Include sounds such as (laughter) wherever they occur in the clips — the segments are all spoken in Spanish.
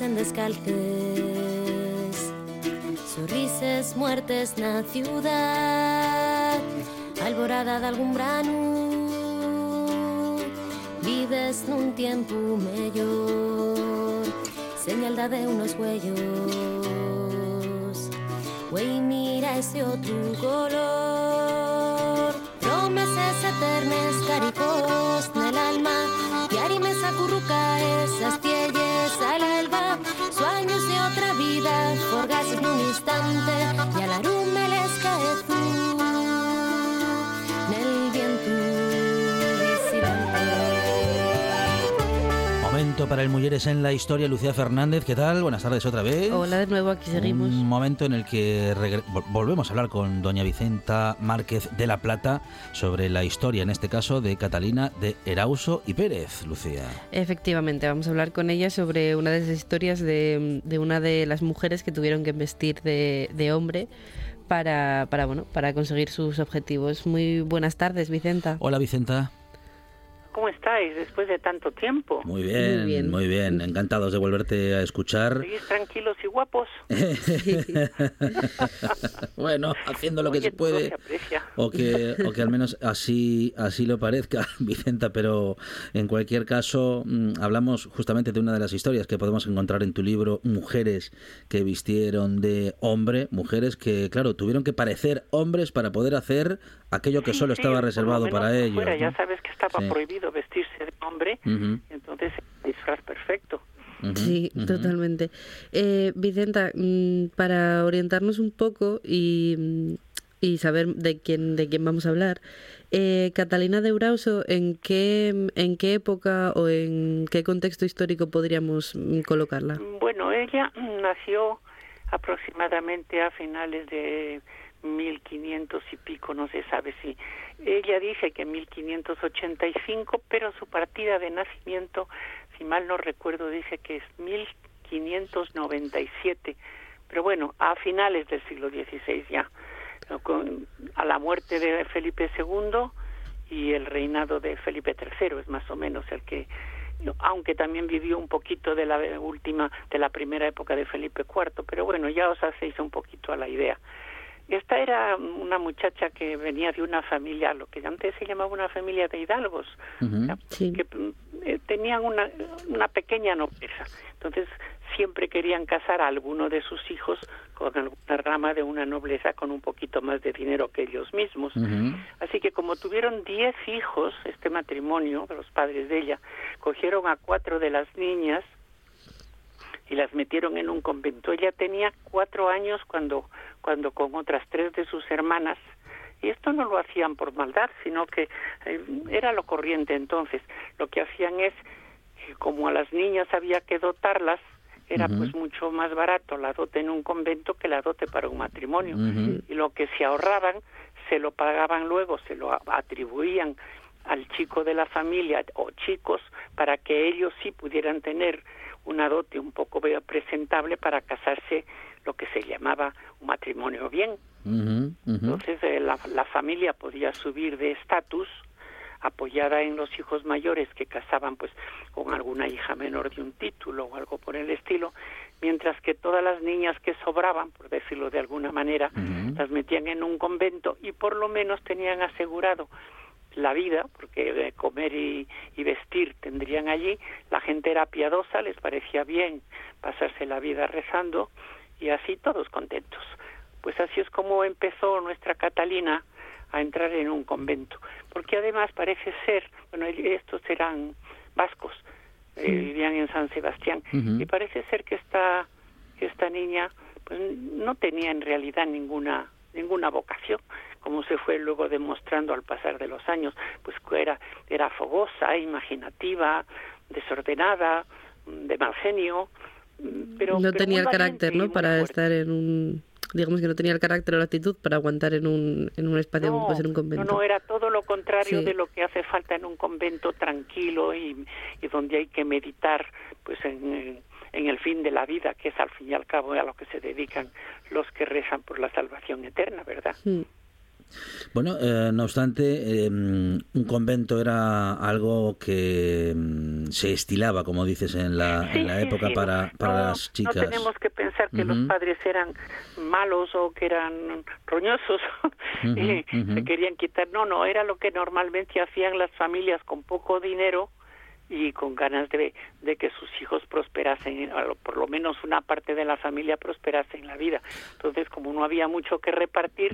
Pasen descalces Sorrises, muertes na ciudad Alborada de algún brano Vives nun tiempo mellor Señal de unos huellos Güey, mira ese otro color. Promesas eternas, caricos en un instante. Y a la rume Momento para el Mujeres en la Historia, Lucía Fernández, ¿qué tal? Buenas tardes otra vez. Hola de nuevo, aquí seguimos. Un momento en el que volvemos a hablar con doña Vicenta Márquez de la Plata sobre la historia, en este caso, de Catalina de Erauso y Pérez, Lucía. Efectivamente, vamos a hablar con ella sobre una de esas historias de, de una de las mujeres que tuvieron que vestir de, de hombre para, para, bueno, para conseguir sus objetivos. Muy buenas tardes, Vicenta. Hola Vicenta. ¿Cómo estáis después de tanto tiempo? Muy bien, muy bien. bien. Encantados de volverte a escuchar. ¿Seguís tranquilos y guapos? (laughs) (laughs) bueno, haciendo lo que se puede. se aprecia. O que, o que al menos así, así lo parezca, (laughs) Vicenta, pero en cualquier caso mm, hablamos justamente de una de las historias que podemos encontrar en tu libro, Mujeres que vistieron de hombre, mujeres que, claro, tuvieron que parecer hombres para poder hacer aquello que Sí, solo sí, estaba reservado para ellos. fuera, Ya ¿no? sabes que estaba Sí. prohibido vestirse de hombre, Ujú, entonces disfraz perfecto. Sí, totalmente. Eh, Vicenta, mm, para orientarnos un poco y, mm, y saber de quién, de quién vamos a hablar, eh, Catalina de Urauso, ¿en qué, ¿en qué época o en qué contexto histórico podríamos mm, colocarla? Bueno, ella nació aproximadamente a finales de 1500 y pico, no se sabe si. Ella dice que 1585, pero su partida de nacimiento, si mal no recuerdo, dice que es 1597. Pero bueno, a finales del siglo XVI ya, con, a la muerte de Felipe II y el reinado de Felipe III es más o menos el que aunque también vivió un poquito de la última, de la primera época de Felipe IV, pero bueno, ya os hacéis un poquito a la idea. Esta era una muchacha que venía de una familia, lo que antes se llamaba una familia de hidalgos, Sí. que eh, tenían una, una pequeña nobleza. Entonces siempre querían casar a alguno de sus hijos con alguna rama de una nobleza con un poquito más de dinero que ellos mismos. Así que como tuvieron diez hijos, este matrimonio, los padres de ella, cogieron a cuatro de las niñas y las metieron en un convento. Ella tenía cuatro años cuando, cuando con otras tres de sus hermanas, y esto no lo hacían por maldad, sino que eh, era lo corriente entonces. Lo que hacían es, que como a las niñas había que dotarlas, era pues mucho más barato la dote en un convento que la dote para un matrimonio y lo que se ahorraban se lo pagaban luego, se lo atribuían al chico de la familia o chicos para que ellos sí pudieran tener una dote un poco presentable para casarse lo que se llamaba un matrimonio bien. Entonces eh, la, la familia podía subir de estatus apoyada en los hijos mayores que casaban pues con alguna hija menor de un título o algo por el estilo, mientras que todas las niñas que sobraban, por decirlo de alguna manera, las metían en un convento y por lo menos tenían asegurado la vida, porque eh, comer y, y vestir tendrían allí, la gente era piadosa, les parecía bien pasarse la vida rezando y así todos contentos. Pues así es como empezó nuestra Catalina a entrar en un convento, porque además parece ser, bueno, estos eran vascos, eh, vivían en San Sebastián, y parece ser que esta, que esta niña pues no tenía en realidad ninguna ninguna vocación como se fue luego demostrando al pasar de los años pues era era fogosa imaginativa desordenada de mal genio pero no tenía el carácter no para fuerte. estar en un digamos que no tenía el carácter o la actitud para aguantar en un, en un espacio como puede ser un convento. No, no, era todo lo contrario Sí. de lo que hace falta en un convento tranquilo y, y donde hay que meditar pues en, en el fin de la vida, que es al fin y al cabo a lo que se dedican los que rezan por la salvación eterna, ¿verdad? Mm. Bueno, eh, no obstante, eh, un convento era algo que mm, se estilaba, como dices, en la, en la Sí, sí, época sí, para, para no, las chicas. No tenemos que pensar que los padres eran malos o que eran roñosos (laughs) y se querían quitar. No, no, era lo que normalmente hacían las familias con poco dinero y con ganas de, de que sus hijos prosperasen, o por lo menos una parte de la familia prosperase en la vida. Entonces, como no había mucho que repartir,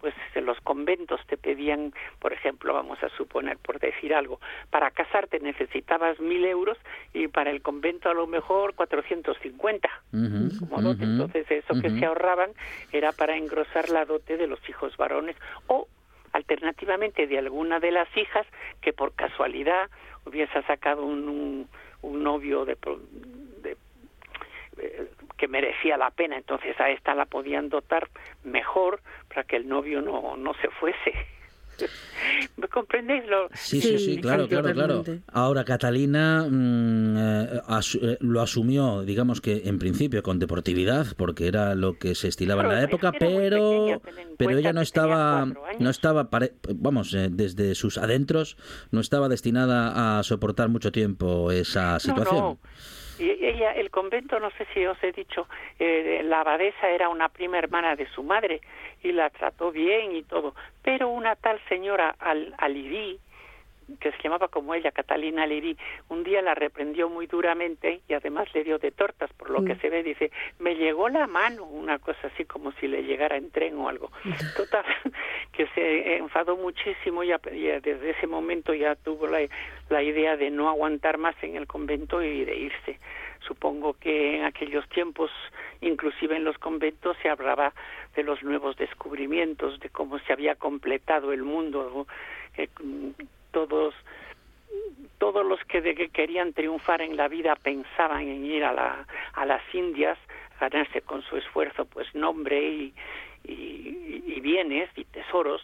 pues en los conventos te pedían, por ejemplo, vamos a suponer, por decir algo, para casarte necesitabas mil euros y para el convento a lo mejor 450 Ujú, como dote. Entonces eso que se ahorraban era para engrosar la dote de los hijos varones o alternativamente de alguna de las hijas que por casualidad hubiese sacado un, un, un novio de, eh, que merecía la pena, entonces a esta la podían dotar mejor para que el novio no, no se fuese. (laughs) ¿Me comprendéis? Lo, Sí, sí, sí, claro, sí, claro, claro. Ahora, Catalina mm, eh, eh, lo asumió, digamos que en principio con deportividad, porque era lo que se estilaba en la es que época, pero pequeña, pero ella no estaba, no estaba, pare- vamos, eh, desde sus adentros, no estaba destinada a soportar mucho tiempo esa situación. No, no. Y ella, el convento, no sé si os he dicho, eh, la abadesa era una prima hermana de su madre y la trató bien y todo. Pero una tal señora Al Alirí, que se llamaba como ella, Catalina Alirí, un día la reprendió muy duramente y además le dio de tortas, por lo que Mm. se ve, dice, me llegó la mano, una cosa así como si le llegara en tren o algo. (laughs) Total, (laughs) que se enfadó muchísimo y, y desde ese momento ya tuvo la, la idea de no aguantar más en el convento y de irse. Supongo que en aquellos tiempos, inclusive en los conventos, se hablaba de los nuevos descubrimientos, de cómo se había completado el mundo. Eh, todos todos los que, de que querían triunfar en la vida pensaban en ir a, la, a las Indias, ganarse con su esfuerzo pues nombre y, y, bienes y tesoros.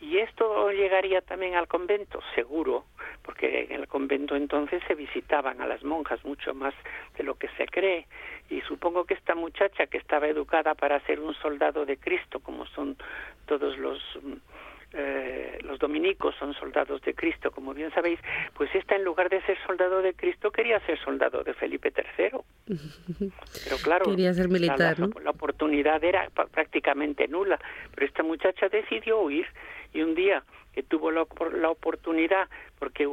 Y esto llegaría también al convento, seguro, porque en el convento entonces se visitaban a las monjas mucho más de lo que se cree. Y supongo que esta muchacha que estaba educada para ser un soldado de Cristo, como son todos los eh, los dominicos son soldados de Cristo, como bien sabéis, pues esta en lugar de ser soldado de Cristo quería ser soldado de Felipe III. Pero claro, Quería ser militar, la, la oportunidad era prácticamente nula, pero esta muchacha decidió huir y un día que tuvo la, opor- la oportunidad porque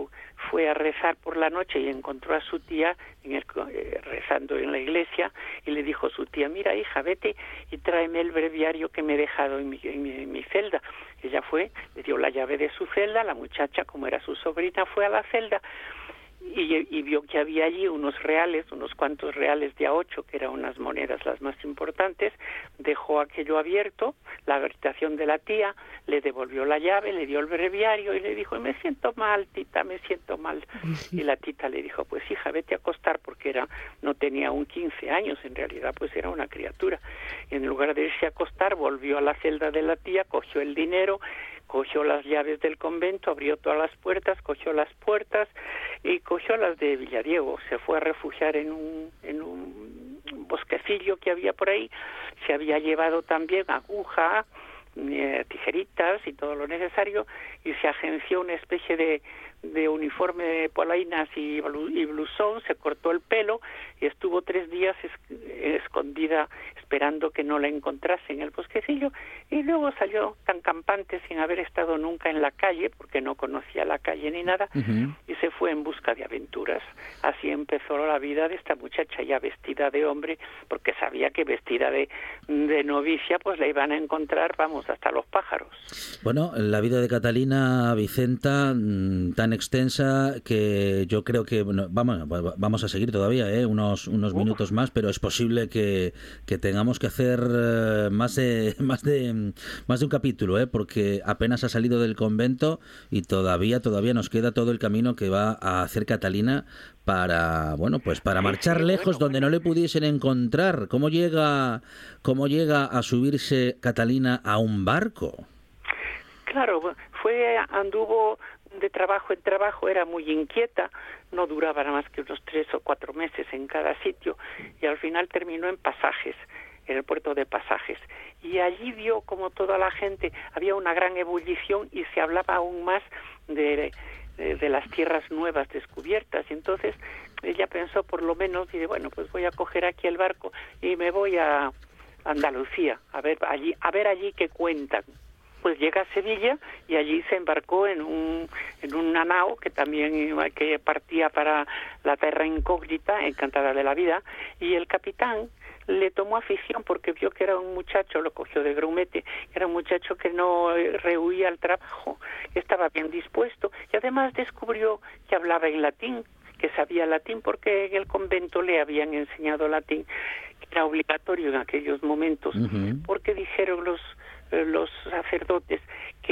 fue a rezar por la noche y encontró a su tía eh, rezando en la iglesia y le dijo a su tía, mira hija, vete y tráeme el breviario que me he dejado en mi, en mi, en mi celda. Ella fue, le dio la llave de su celda, la muchacha, como era su sobrina, fue a la celda y, y vio que había allí unos reales, unos cuantos reales de a ocho, que eran unas monedas las más importantes, dejó aquello abierto, la habitación de la tía, le devolvió la llave, le dio el breviario y le dijo, me siento mal, tita, me siento mal. Y la tita le dijo, pues hija, vete a acostar, porque era, no tenía aún 15 años, en realidad pues era una criatura. Y en lugar de irse a acostar, volvió a la celda de la tía, cogió el dinero, cogió las llaves del convento, abrió todas las puertas, cogió las puertas y cogió las de Villadiego. Se fue a refugiar en un, en un bosquecillo que había por ahí. Se había llevado también aguja, eh, tijeritas y todo lo necesario y se agenció una especie de, de uniforme de polainas y, blu- y blusón, se cortó el pelo y estuvo tres días es- escondida esperando que no la encontrase en el bosquecillo y luego salió tan campante sin haber estado nunca en la calle porque no conocía la calle ni nada y se fue en busca de aventuras. Así empezó la vida de esta muchacha ya vestida de hombre, porque sabía que vestida de, de novicia pues la iban a encontrar, vamos, hasta los pájaros. Bueno, la vida de Catalina Vicenta, mm, tan tan extensa que yo creo que bueno, vamos, vamos a seguir todavía ¿eh? unos, unos minutos más, pero es posible que, que tengamos que hacer eh, más de (laughs) más de más de un capítulo, ¿eh? porque apenas ha salido del convento y todavía todavía nos queda todo el camino que va a hacer Catalina para bueno pues para marchar lejos donde no le pudiesen encontrar cómo llega cómo llega a subirse Catalina a un barco claro fue anduvo de trabajo en trabajo era muy inquieta no duraba nada más que unos tres o cuatro meses en cada sitio y al final terminó en pasajes en el puerto de pasajes y allí vio como toda la gente había una gran ebullición y se hablaba aún más de las tierras nuevas descubiertas. Y entonces ella pensó por lo menos, y bueno, pues voy a coger aquí el barco y me voy a Andalucía, a ver allí, a ver allí qué cuentan. Pues llega a Sevilla y allí se embarcó en un en un nao que también que partía para la tierra incógnita, encantada de la vida, y el capitán le tomó afición porque vio que era un muchacho, lo cogió de grumete, era un muchacho que no eh, rehuía al trabajo, estaba bien dispuesto y además descubrió que hablaba en latín, que sabía latín porque en el convento le habían enseñado latín, que era obligatorio en aquellos momentos, porque dijeron los eh, los sacerdotes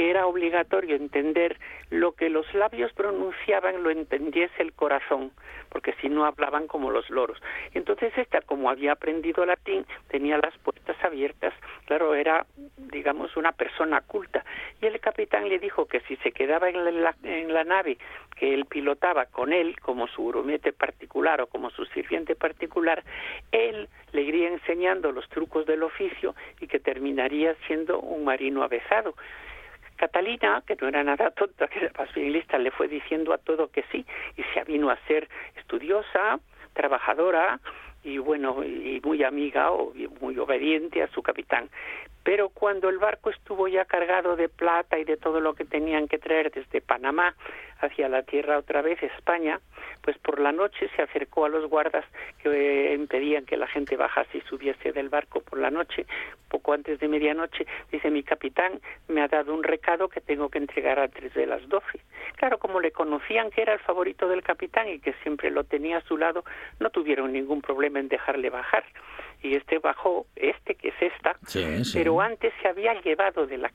que era obligatorio entender lo que los labios pronunciaban lo entendiese el corazón, porque si no hablaban como los loros. Entonces esta, como había aprendido latín, tenía las puertas abiertas, claro, era, digamos, una persona culta. Y el capitán le dijo que si se quedaba en la, nave que él pilotaba con él, como su grumete particular o como su sirviente particular, él le iría enseñando los trucos del oficio y que terminaría siendo un marino avezado. Catalina, que no era nada tonta, que era más bien lista, le fue diciendo a todo que sí y se vino a ser estudiosa, trabajadora y bueno, y muy amiga o muy obediente a su capitán. Pero cuando el barco estuvo ya cargado de plata y de todo lo que tenían que traer desde Panamá hacia la tierra otra vez, España, pues por la noche se acercó a los guardas que impedían que la gente bajase y subiese del barco por la noche, poco antes de medianoche, dice mi capitán me ha dado un recado que tengo que entregar a tres de las doce. Claro, como le conocían que era el favorito del capitán y que siempre lo tenía a su lado, no tuvieron ningún problema en dejarle bajar. Y este bajó, este que es esta, pero antes se había llevado de la,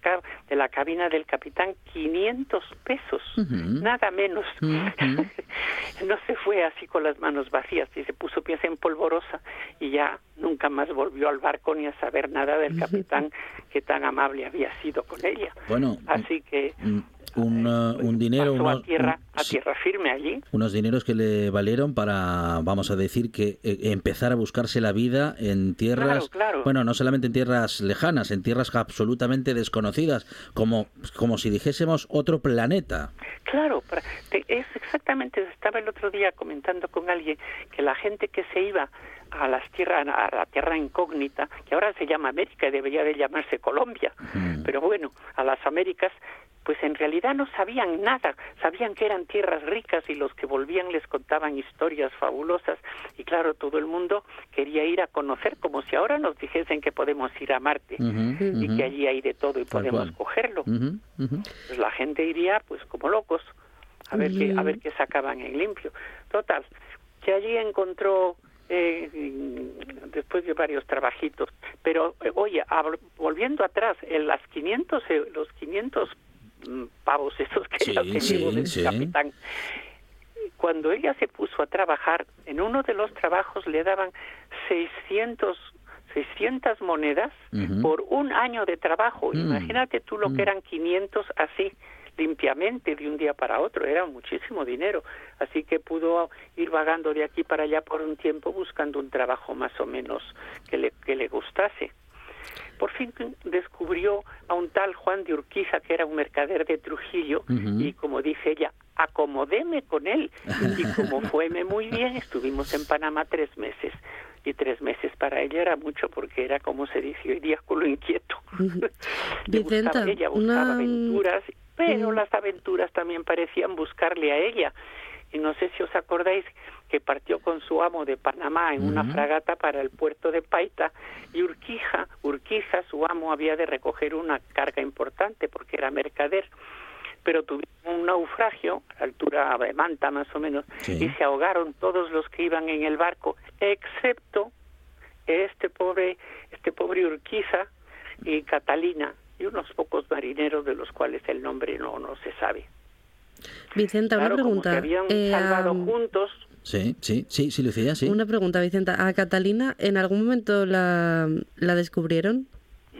de la cabina del capitán 500 pesos, nada menos. (laughs) no se fue así con las manos vacías y se puso pieza en polvorosa y ya nunca más volvió al barco ni a saber nada del capitán que tan amable había sido con ella. Bueno, así que mm, un, un dinero unos, a tierra a tierra firme allí. unos dineros que le valieron para vamos a decir que eh, empezar a buscarse la vida en tierras bueno no solamente en tierras lejanas en tierras absolutamente desconocidas como como si dijésemos otro planeta. Claro es exactamente estaba el otro día comentando con alguien que la gente que se iba a las tierras a la tierra incógnita que ahora se llama América y debería de llamarse Colombia. Pero bueno a las Américas pues en realidad no sabían nada, sabían que eran tierras ricas y los que volvían les contaban historias fabulosas. Y claro, todo el mundo quería ir a conocer como si ahora nos dijesen que podemos ir a Marte. Y que allí hay de todo y podemos cogerlo. Pues la gente iría pues como locos a ver qué a ver qué sacaban en limpio. Total, que allí encontró eh, después de varios trabajitos. Pero, eh, oye, volviendo atrás, en las 500, eh, los 500 pavos esos que sí, capitán. Cuando ella se puso a trabajar, en uno de los trabajos le daban 600 600 monedas por un año de trabajo. Mm. Imagínate tú lo que mm. eran 500 así limpiamente de un día para otro, era muchísimo dinero, así que pudo ir vagando de aquí para allá por un tiempo buscando un trabajo más o menos que le, que le gustase por fin descubrió a un tal Juan de Urquiza, que era un mercader de Trujillo, y como dice ella, acomodéme con él. Y (laughs) como fueme muy bien, estuvimos en Panamá tres meses. Y tres meses para ella era mucho porque era, como se dice hoy día, culo inquieto. (laughs) Vicenta, ella buscaba aventuras, pero las aventuras también parecían buscarle a ella. Y no sé si os acordáis que partió con su amo de Panamá en una fragata para el puerto de Paita y Urquiza, Urquiza, su amo, había de recoger una carga importante porque era mercader. pero tuvieron un naufragio a la altura de Manta más o menos y se ahogaron todos los que iban en el barco, excepto este pobre, este pobre Urquiza y Catalina y unos pocos marineros de los cuales el nombre no, no se sabe. Vicenta, una pregunta. Como habían Eh, salvado am, juntos, Sí, sí, sí, sí, Lucía, sí. Una pregunta, Vicenta. ¿A Catalina en algún momento la, la descubrieron?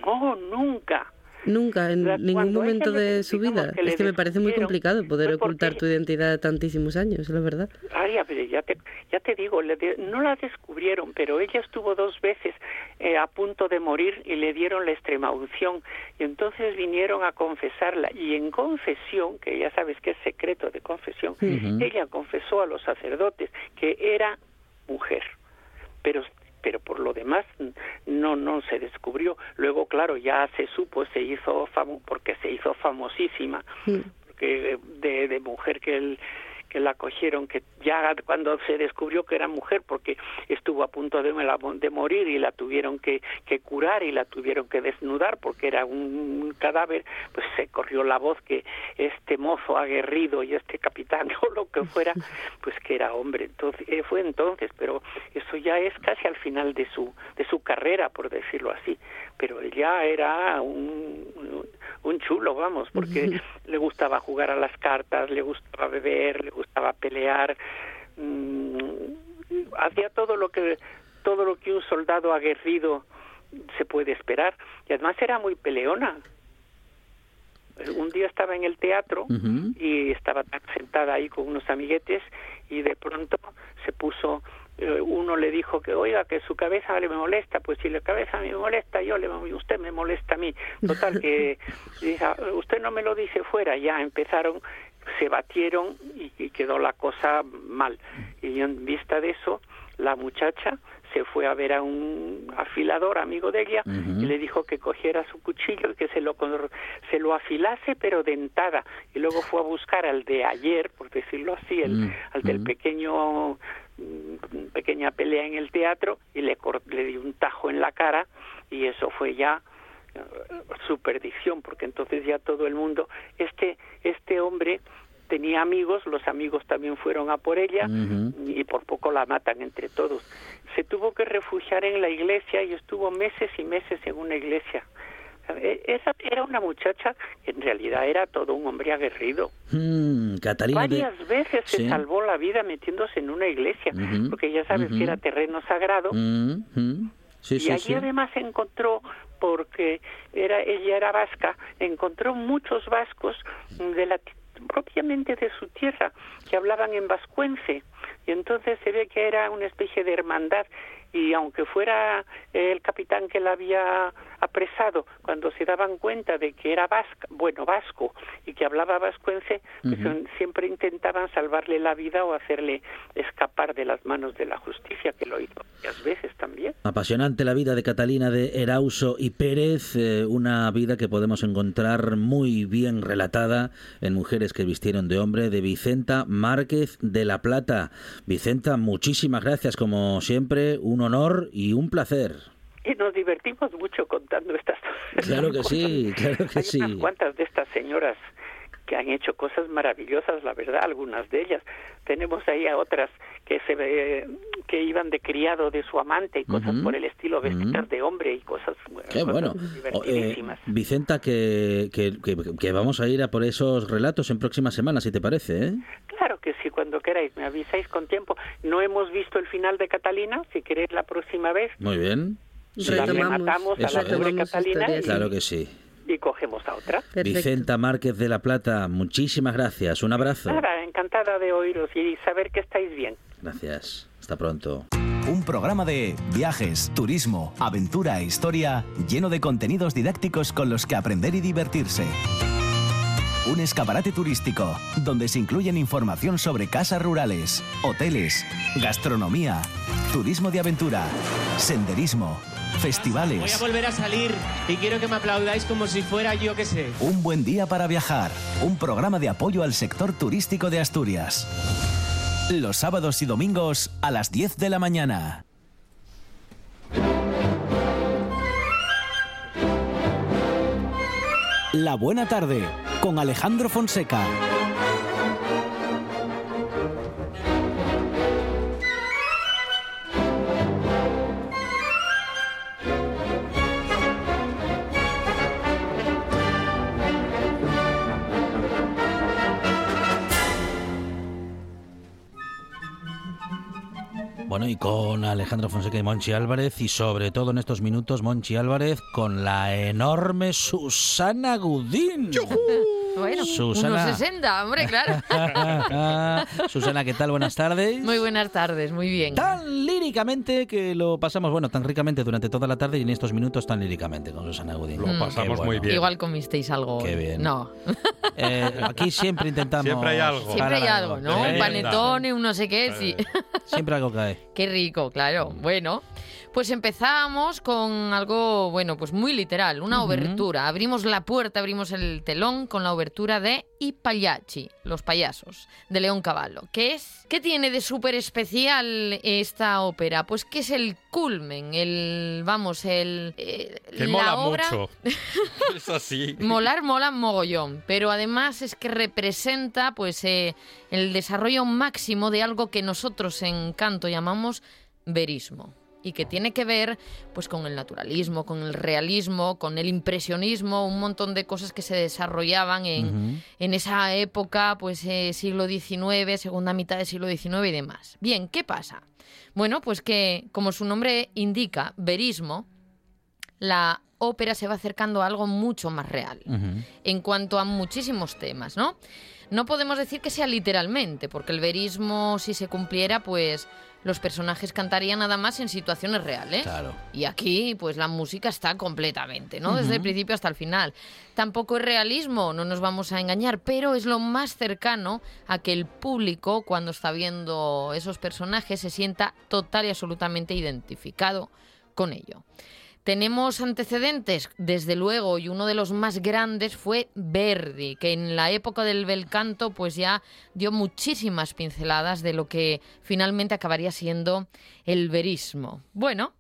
no, nunca. Nunca, en ningún momento de su vida. que Es que me parece muy complicado poder porque- ocultar tu identidad tantísimos años, la verdad. Ay, ya te, ya te digo, le de- no la descubrieron, pero ella estuvo dos veces eh, a punto de morir y le dieron la extrema unción. Y entonces vinieron a confesarla. Y en confesión, que ya sabes que es secreto de confesión, ella confesó a los sacerdotes que era mujer. Pero pero por lo demás no no se descubrió. Luego, claro, ya se supo, se hizo famo porque se hizo famosísima porque de, de mujer que él que la cogieron, que ya cuando se descubrió que era mujer, porque estuvo a punto de, de morir y la tuvieron que, que curar y la tuvieron que desnudar porque era un cadáver, pues se corrió la voz que este mozo aguerrido y este capitán (laughs) o lo que fuera, (laughs) pues que era hombre. Entonces, eh, fue entonces, pero eso ya es casi al final de su, de su carrera, por decirlo así. Pero ya era un, un, un chulo, vamos, porque le gustaba jugar a las cartas, le gustaba beber, le gustaba pelear, mm, hacía todo lo que todo lo que un soldado aguerrido se puede esperar. Y además era muy peleona. Un día estaba en el teatro y estaba sentada ahí con unos amiguetes y de pronto se puso eh, uno le dijo que oiga que su cabeza le molesta pues si la cabeza me molesta yo le usted me molesta a mí total que (laughs) dice, usted no me lo dice fuera ya empezaron se batieron y, y quedó la cosa mal. Y en vista de eso la muchacha se fue a ver a un afilador amigo de ella y le dijo que cogiera su cuchillo y que se lo se lo afilase pero dentada. Y luego fue a buscar al de ayer por decirlo así el Mm, al del mm. pequeño mm, pequeña pelea en el teatro y le le dio un tajo en la cara y eso fue ya su perdición porque entonces ya todo el mundo este este hombre tenía amigos los amigos también fueron a por ella y por poco la matan entre todos. Se tuvo que refugiar en la iglesia y estuvo meses y meses en una iglesia. E- esa era una muchacha que en realidad era todo un hombre aguerrido. Mm, de... varias veces se salvó la vida metiéndose en una iglesia porque ya sabes que era terreno sagrado. Sí, y sí, allí sí. además encontró porque era ella era vasca encontró muchos vascos de la propiamente de su tierra que hablaban en vascuence y entonces se ve que era una especie de hermandad y aunque fuera el capitán que la había apresado cuando se daban cuenta de que era vasca, bueno vasco y que hablaba vascuence pues, siempre intentaban salvarle la vida o hacerle escapar de las manos de la justicia que lo hizo varias veces también Apasionante la vida de Catalina de Erauso y Pérez, eh, una vida que podemos encontrar muy bien relatada en Mujeres que vistieron de hombre, de Vicenta Márquez de la Plata. Vicenta, muchísimas gracias como siempre, un honor y un placer. Y nos divertimos mucho contando estas Claro que cosas. sí, claro que Hay sí. unas cuantas de estas señoras que han hecho cosas maravillosas, la verdad, algunas de ellas. Tenemos ahí a otras que se que iban de criado de su amante y cosas Ujú, por el estilo, vestidas ujú. de hombre y cosas, Qué cosas bueno. O, eh, divertidísimas. Vicenta, que, que, que- que vamos a ir a por esos relatos en próximas semanas, si te parece. ¿eh? Claro que sí, cuando queráis, me avisáis con tiempo. No hemos visto el final de Catalina, si queréis la próxima vez, Muy bien. Sí, la Retomamos, rematamos a la pobre Catalina y. Claro que sí. y cogemos a otra. Perfecto. Vicenta Márquez de la Plata, muchísimas gracias. Un abrazo. Nada, encantada de oíros y saber que estáis bien. Gracias. Hasta pronto. Un programa de viajes, turismo, aventura e historia lleno de contenidos didácticos con los que aprender y divertirse. Un escaparate turístico donde se incluyen información sobre casas rurales, hoteles, gastronomía, turismo de aventura, senderismo, Voy festivales. a volver a salir y quiero que me aplaudáis como si fuera yo que sé. Un buen día para viajar. Un programa de apoyo al sector turístico de Asturias. Los sábados y domingos a las 10 de la mañana. La buena tarde con Alejandro Fonseca. Y con Alejandro Fonseca y Monchi Álvarez, y sobre todo en estos minutos, Monchi Álvarez con la enorme Susana Gudín. Bueno, Susana. unos 60, hombre, claro. (laughs) Susana, ¿qué tal? Buenas tardes. Muy buenas tardes, muy bien. Tan líricamente que lo pasamos, bueno, tan ricamente durante toda la tarde y en estos minutos tan líricamente con Susana Gudín. Lo Qué pasamos muy bueno. bien. Igual comisteis algo. Qué bien. No, (laughs) Eh, aquí siempre intentamos. Siempre hay algo. siempre hay algo, ¿no? Venga. Un panetone, un no sé qué, sí. Siempre algo cae. (laughs) Qué rico, claro. Bueno, pues empezamos con algo, bueno, pues muy literal, una obertura. Abrimos la puerta, abrimos el telón con la obertura de I Pagliacci, los payasos, de León Cavallo. ¿Qué es? ¿Qué tiene de súper especial esta ópera? Pues que es el culmen, el, vamos, el... eh, Que la mola obra... mucho. (laughs) es así. Molar, mola mogollón, pero además es que representa pues eh, el desarrollo máximo de algo que nosotros en canto llamamos verismo y que tiene que ver pues con el naturalismo, con el realismo, con el impresionismo, un montón de cosas que se desarrollaban en, en esa época, pues eh, siglo XIX, segunda mitad del siglo XIX y demás. Bien, ¿qué pasa? Bueno, pues que como su nombre indica, verismo, la ópera se va acercando a algo mucho más real en cuanto a muchísimos temas, ¿no? No podemos decir que sea literalmente, porque el verismo, si se cumpliera, pues los personajes cantarían nada más en situaciones reales. Claro. Y aquí, pues la música está completamente, ¿no? Desde el principio hasta el final. Tampoco es realismo, no nos vamos a engañar, pero es lo más cercano a que el público, cuando está viendo esos personajes, se sienta total y absolutamente identificado con ello. Tenemos antecedentes, desde luego, y uno de los más grandes fue Verdi, que en la época del bel canto pues ya dio muchísimas pinceladas de lo que finalmente acabaría siendo el verismo. Bueno,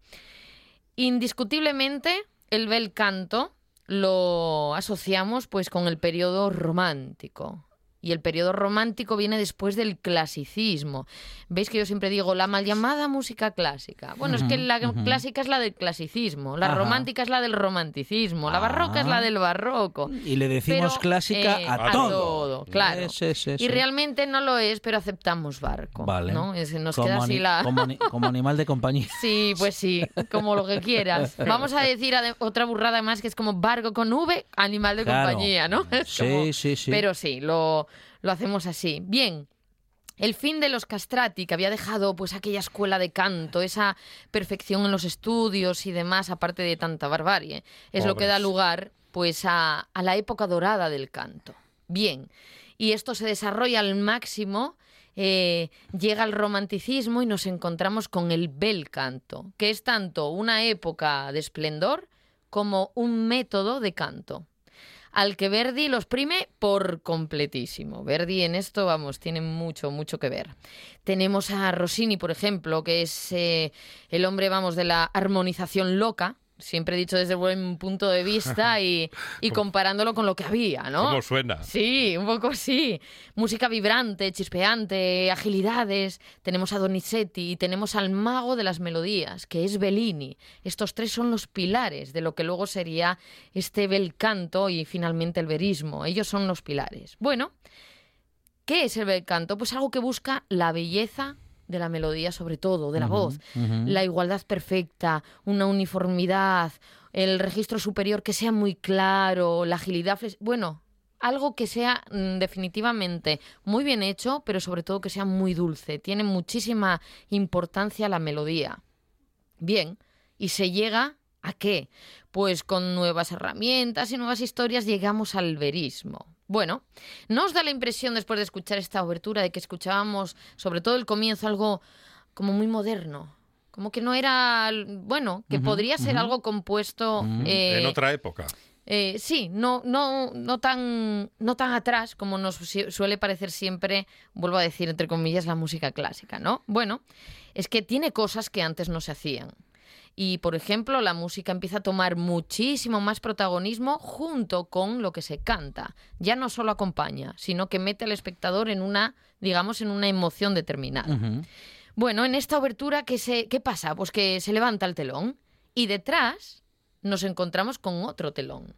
indiscutiblemente el bel canto lo asociamos pues con el periodo romántico. Y el periodo romántico viene después del clasicismo. Veis que yo siempre digo la mal llamada música clásica. Bueno, es que la clásica es la del clasicismo, la Ajá. romántica es la del romanticismo, la barroca es la Ah. del barroco. Y le decimos Pero, clásica eh, a, todo. claro. Sí. Y realmente no lo es, pero aceptamos barco. Vale. ¿no? Es- nos como, queda así la... (laughs) como ani- como animal de compañía. Sí, pues sí, como lo que quieras. (laughs) Vamos a decir otra burrada más que es como barco con V, animal de Claro. compañía, ¿no? (laughs) Es Sí, como- sí, sí. Pero sí, lo, lo hacemos así. Bien. El fin de los castrati, que había dejado pues aquella escuela de canto, esa perfección en los estudios y demás, aparte de tanta barbarie, es lo que da lugar pues a, a la época dorada del canto. Bien, y esto se desarrolla al máximo, eh, llega el romanticismo y nos encontramos con el bel canto, que es tanto una época de esplendor como un método de canto al que Verdi los prime por completísimo. Verdi en esto, vamos, tiene mucho, mucho que ver. Tenemos a Rossini, por ejemplo, que es eh, el hombre, vamos, de la armonización loca. Siempre he dicho desde buen punto de vista (laughs) y, y comparándolo con lo que había, ¿no? ¿Cómo suena? Sí, un poco sí. Música vibrante, chispeante, agilidades. Tenemos a Donizetti y tenemos al mago de las melodías, que es Bellini. Estos tres son los pilares de lo que luego sería este bel canto y finalmente el verismo. Ellos son los pilares. Bueno, ¿qué es el bel canto? Pues algo que busca la belleza de la melodía, sobre todo, de la voz. La igualdad perfecta, una uniformidad, el registro superior que sea muy claro, la agilidad. Bueno, algo que sea mm, definitivamente muy bien hecho, pero sobre todo que sea muy dulce. Tiene muchísima importancia la melodía. Bien, y se llega a qué? Pues con nuevas herramientas y nuevas historias llegamos al verismo. Bueno, ¿no os da la impresión después de escuchar esta obertura de que escuchábamos, sobre todo el comienzo, algo como muy moderno? Como que no era, bueno, que podría ser algo compuesto... eh, en otra época. eh, sí, no, no, no tan, no tan atrás como nos su- suele parecer siempre, vuelvo a decir entre comillas, la música clásica, ¿no? Bueno, es que tiene cosas que antes no se hacían. Y, por ejemplo, la música empieza a tomar muchísimo más protagonismo junto con lo que se canta. Ya no solo acompaña, sino que mete al espectador en una, digamos, en una emoción determinada. Bueno, en esta obertura, ¿qué, se, ¿qué pasa? Pues que se levanta el telón y detrás nos encontramos con otro telón.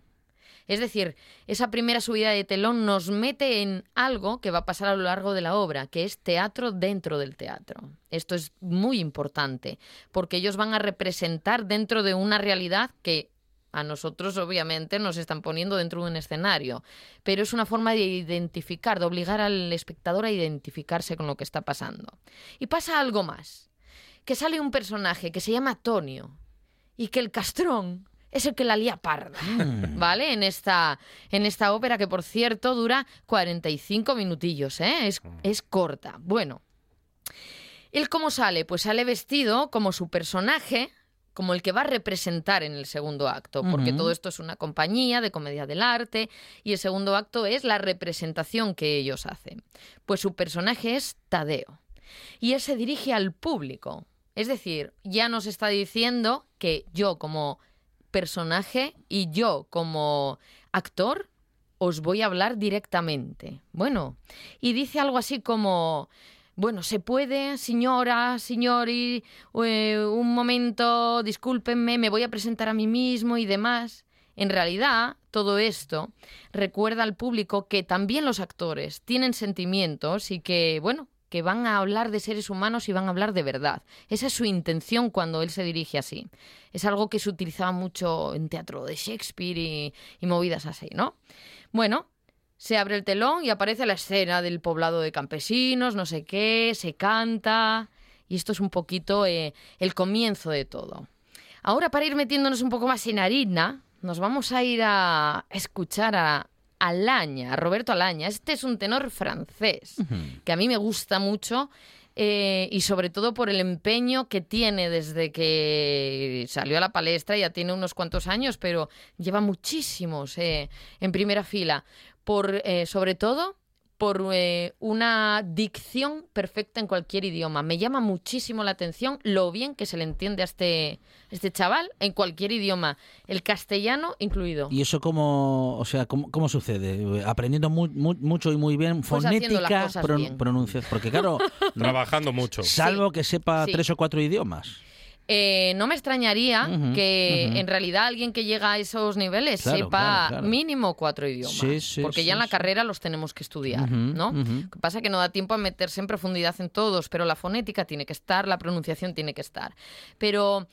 Es decir, esa primera subida de telón nos mete en algo que va a pasar a lo largo de la obra, que es teatro dentro del teatro. Esto es muy importante, porque ellos van a representar dentro de una realidad que a nosotros obviamente nos están poniendo dentro de un escenario, pero es una forma de identificar, de obligar al espectador a identificarse con lo que está pasando. Y pasa algo más, que sale un personaje que se llama Tonio y que el castrón es el que la lía parda, Mm. ¿vale? En esta, en esta ópera que, por cierto, dura 45 minutillos, ¿eh? Es, es corta. Bueno, ¿él cómo sale? Pues sale vestido como su personaje, como el que va a representar en el segundo acto, porque todo esto es una compañía de comedia del arte y el segundo acto es la representación que ellos hacen. Pues su personaje es Tadeo y él se dirige al público. Es decir, ya nos está diciendo que yo como personaje y yo como actor os voy a hablar directamente. Bueno, y dice algo así como, bueno, se puede, señora, señori, eh, un momento, discúlpenme, me voy a presentar a mí mismo y demás. En realidad, todo esto recuerda al público que también los actores tienen sentimientos y que, bueno, que van a hablar de seres humanos y van a hablar de verdad. Esa es su intención cuando él se dirige así. Es algo que se utilizaba mucho en teatro de Shakespeare y, movidas así, ¿no? Bueno, se abre el telón y aparece la escena del poblado de campesinos, no sé qué, se canta. Y esto es un poquito eh, el comienzo de todo. Ahora, para ir metiéndonos un poco más en harina, nos vamos a ir a escuchar a Alaña, Roberto Alaña. Este es un tenor francés que a mí me gusta mucho eh, y sobre todo por el empeño que tiene desde que salió a la palestra, ya tiene unos cuantos años, pero lleva muchísimos eh, en primera fila. Por, eh, sobre todo por eh, una dicción perfecta en cualquier idioma. Me llama muchísimo la atención lo bien que se le entiende a este, este chaval en cualquier idioma, el castellano incluido. ¿Y eso cómo, o sea, cómo, cómo sucede? ¿Aprendiendo mu- mu- mucho y muy bien Pues fonética, pron- Porque claro, (laughs) Trabajando mucho. salvo que sepa Sí. tres o cuatro idiomas. Eh, no me extrañaría que en realidad alguien que llega a esos niveles Claro, sepa claro, claro. mínimo cuatro idiomas. Sí, sí, porque sí, ya en la carrera los tenemos que estudiar, ¿no? Lo que pasa es que no da tiempo a meterse en profundidad en todos, pero la fonética tiene que estar, la pronunciación tiene que estar. Pero,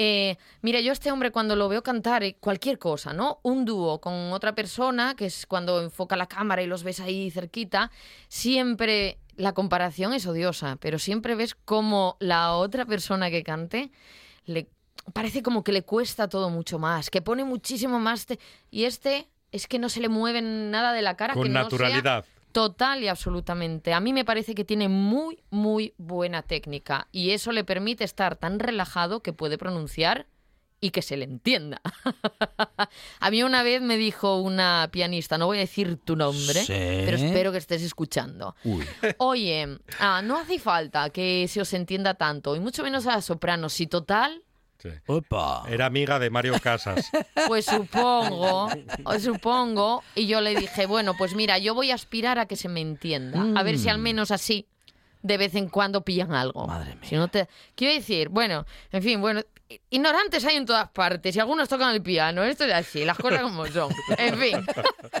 eh, mira, yo a este hombre cuando lo veo cantar eh, cualquier cosa, ¿no? Un dúo con otra persona, que es cuando enfoca la cámara y los ves ahí cerquita, siempre la comparación es odiosa, pero siempre ves como la otra persona que cante le parece como que le cuesta todo mucho más, que pone muchísimo más te- y este es que no se le mueve nada de la cara Con que no sea naturalidad. Total y absolutamente. A mí me parece que tiene muy, muy buena técnica y eso le permite estar tan relajado que puede pronunciar y que se le entienda. (laughs) a mí una vez me dijo una pianista, no voy a decir tu nombre, Sí. pero espero que estés escuchando. Uy. Oye, ah, no hace falta que se os entienda tanto, y mucho menos a la soprano. Si total, Sí. Opa. Era amiga de Mario Casas. (laughs) pues supongo, supongo, y yo le dije, bueno, pues mira, yo voy a aspirar a que se me entienda, a ver si al menos así de vez en cuando pillan algo. Madre mía. Si no te... Quiero decir, bueno, en fin, bueno, ignorantes hay en todas partes y algunos tocan el piano, esto es así, las cosas como son. En fin.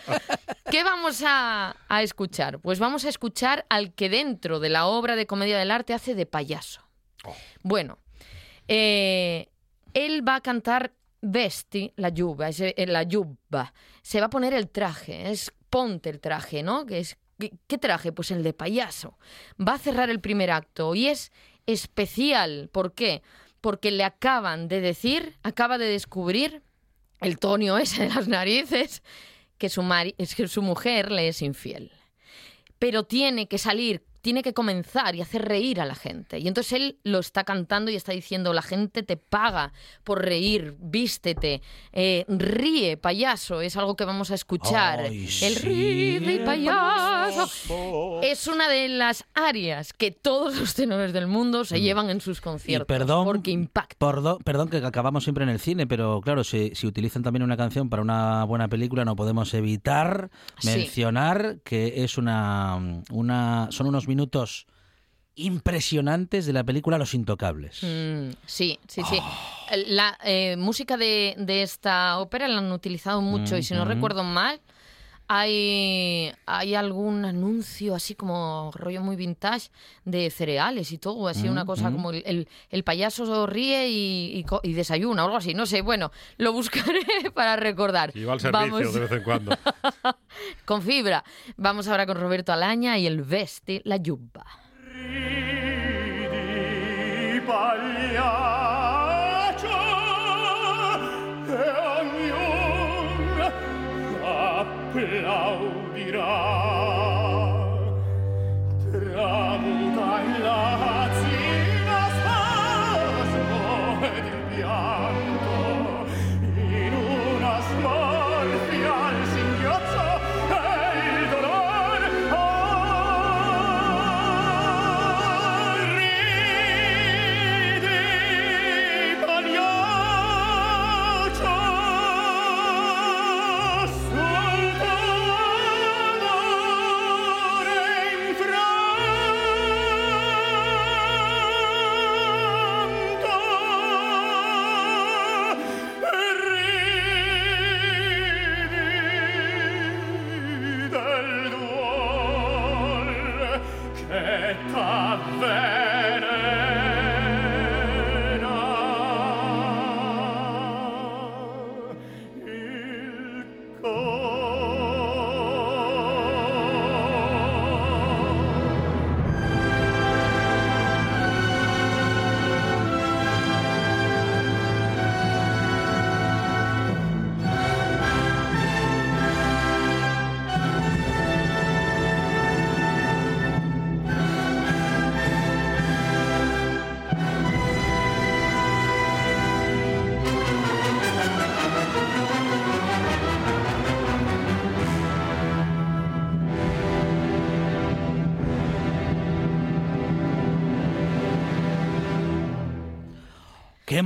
(laughs) ¿Qué vamos a, a escuchar? Pues vamos a escuchar al que dentro de la obra de comedia del arte hace de payaso. Bueno, eh, él va a cantar Vesti, la ese- eh, la yuba. Se va a poner el traje, es ponte el traje, ¿no? Que es, ¿qué, qué traje? Pues el de payaso. Va a cerrar el primer acto y es especial. ¿Por qué? Porque le acaban de decir, acaba de descubrir el tonio ese de las narices, que su, mari- es que su mujer le es infiel pero tiene que salir tiene que comenzar y hacer reír a la gente. Y entonces él lo está cantando y está diciendo, la gente te paga por reír, vístete, eh, ríe, payaso, es algo que vamos a escuchar. Ay, el sí. ríe, payaso. Es una de las áreas que todos los tenores del mundo se llevan en sus Mm. Y conciertos. perdón, porque impacta. Perdón, perdón que acabamos siempre en el cine, pero claro, si, si utilizan también una canción para una buena película, no podemos evitar Sí. mencionar que es una, una son unos minutos impresionantes de la película Los Intocables. Mm, sí, sí, sí. La eh, música de, de esta ópera la han utilizado mucho y si no recuerdo mal, hay, hay algún anuncio así como rollo muy vintage de cereales y todo, así una cosa Mm, mm. como el, el- el payaso ríe y, y desayuna o algo así, no sé, bueno, lo buscaré (laughs) para recordar. Y va al servicio Vamos de vez en cuando. (laughs) con fibra. Vamos ahora con Roberto Alaña y el Vesti, la Yubba. applaudirà tramo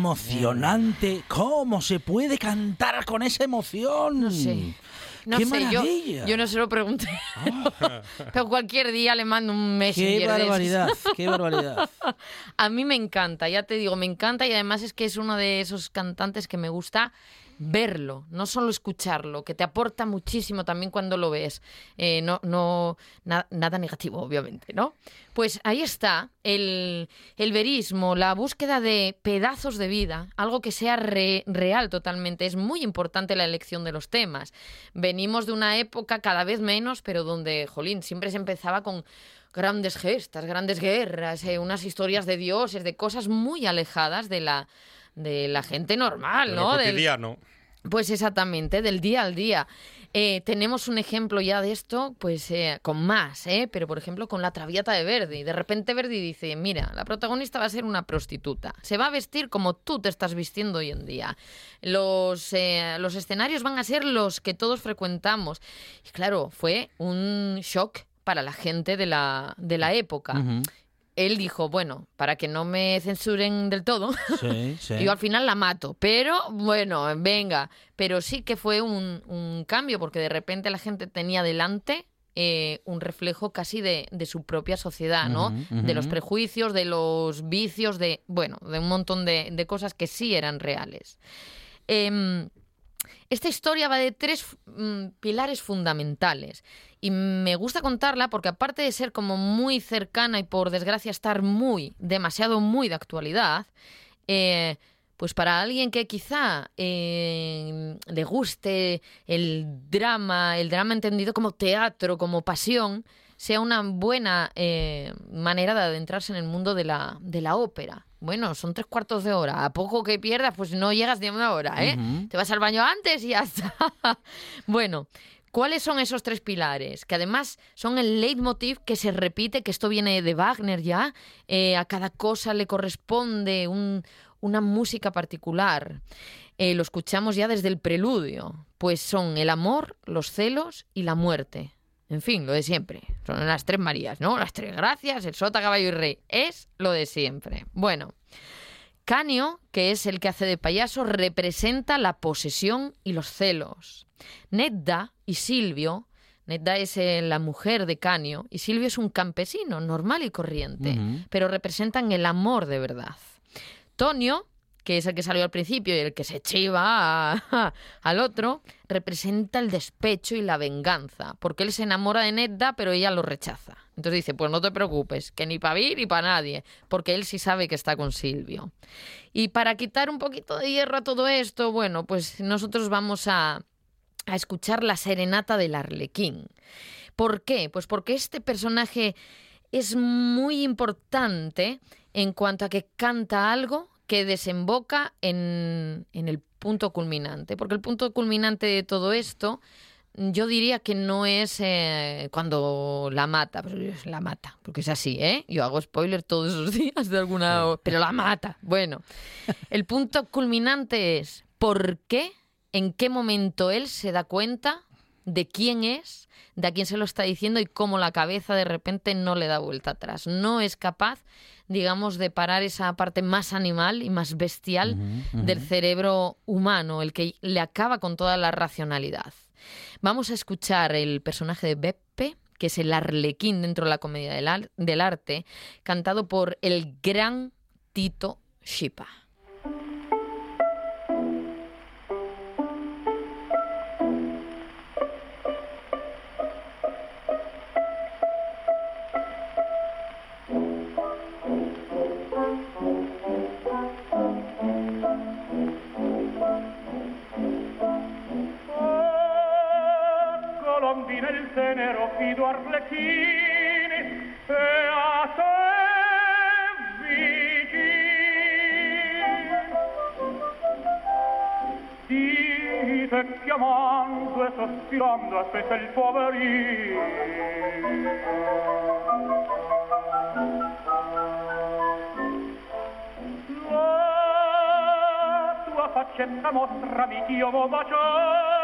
emocionante! ¿Cómo se puede cantar con esa emoción? No sé. No ¡Qué sé, yo, maravilla! yo no se lo pregunté. (laughs) Pero cualquier día le mando un ¡Qué messenger esos. barbaridad! ¡Qué barbaridad! (laughs) A mí me encanta, ya te digo, me encanta y además es que es uno de esos cantantes que me gusta verlo, no solo escucharlo, que te aporta muchísimo también cuando lo ves. Eh, no, no, na- nada negativo, obviamente, ¿no? Pues ahí está el, el verismo, la búsqueda de pedazos de vida, algo que sea re- real totalmente. Es muy importante la elección de los temas. Venimos de una época cada vez menos, pero donde, jolín, siempre se empezaba con grandes gestas, grandes guerras, eh, unas historias de dioses, de cosas muy alejadas de la de la gente normal, De ¿no? lo Del- cotidiano. pues exactamente, del día al día. Eh, tenemos un ejemplo ya de esto, pues eh, con más, ¿eh? pero por ejemplo con la Traviata de Verdi. De repente Verdi dice, mira, la protagonista va a ser una prostituta. Se va a vestir como tú te estás vistiendo hoy en día. Los, eh, los escenarios van a ser los que todos frecuentamos. Y claro, fue un shock para la gente de la, de la época. Ujú. Él dijo, bueno, para que no me censuren del todo, (laughs) Sí, sí. yo al final la mato, pero bueno, venga. Pero sí que fue un, un cambio, porque de repente la gente tenía delante eh, un reflejo casi de, de su propia sociedad, ¿no? De los prejuicios, de los vicios, de, bueno, de un montón de, de cosas que sí eran reales. Em, esta historia va de tres mm, pilares fundamentales y me gusta contarla porque aparte de ser como muy cercana y por desgracia estar muy, demasiado muy de actualidad, eh, pues para alguien que quizá eh, le guste el drama, el drama entendido como teatro, como pasión, sea una buena eh, manera de adentrarse en el mundo de la, de la ópera. Bueno, son tres cuartos de hora. A poco que pierdas, pues no llegas ni a una hora, ¿eh? Te vas al baño antes y ya está. (laughs) bueno, ¿Cuáles son esos tres pilares? Que además son el leitmotiv que se repite, que esto viene de Wagner ya, eh, a cada cosa le corresponde un- una música particular. Eh, lo escuchamos ya desde el preludio, pues son el amor, los celos y la muerte. En fin, lo de siempre. Son las tres Marías, ¿no? Las tres gracias, el sota, caballo y rey. Es lo de siempre. Bueno, Canio, que es el que hace de payaso, representa la posesión y los celos. Nedda y Silvio, Nedda es eh, la mujer de Canio y Silvio es un campesino normal y corriente, pero representan el amor de verdad. Tonio, que es el que salió al principio y el que se chiva a- (laughs) al otro, representa el despecho y la venganza, porque él se enamora de Nedda, pero ella lo rechaza. Entonces dice, pues no te preocupes, que ni para mí ni para nadie, porque él sí sabe que está con Silvio. Y para quitar un poquito de hierro a todo esto, bueno, pues nosotros vamos a, a escuchar la serenata del Arlequín. ¿Por qué? Pues porque este personaje es muy importante en cuanto a que canta algo que desemboca en, en el punto culminante. Porque el punto culminante de todo esto, yo diría que no es eh, cuando la mata, pero la mata, porque es así, ¿eh? Yo hago spoiler todos los (laughs) días de alguna... Pero la mata. Bueno, (laughs) el punto culminante es por qué, en qué momento él se da cuenta de quién es, de a quién se lo está diciendo y cómo la cabeza de repente no le da vuelta atrás. No es capaz, digamos, de parar esa parte más animal y más bestial del cerebro humano, el que le acaba con toda la racionalidad. Vamos a escuchar el personaje de Beppe, que es el arlequín dentro de la comedia del, ar- del arte, cantado por el gran Tito Schipa. Fido arlecchini e a te vicini. Dite chiamando e sospirando aspetta il poverino. La tua faccetta mostrami che io vo baciare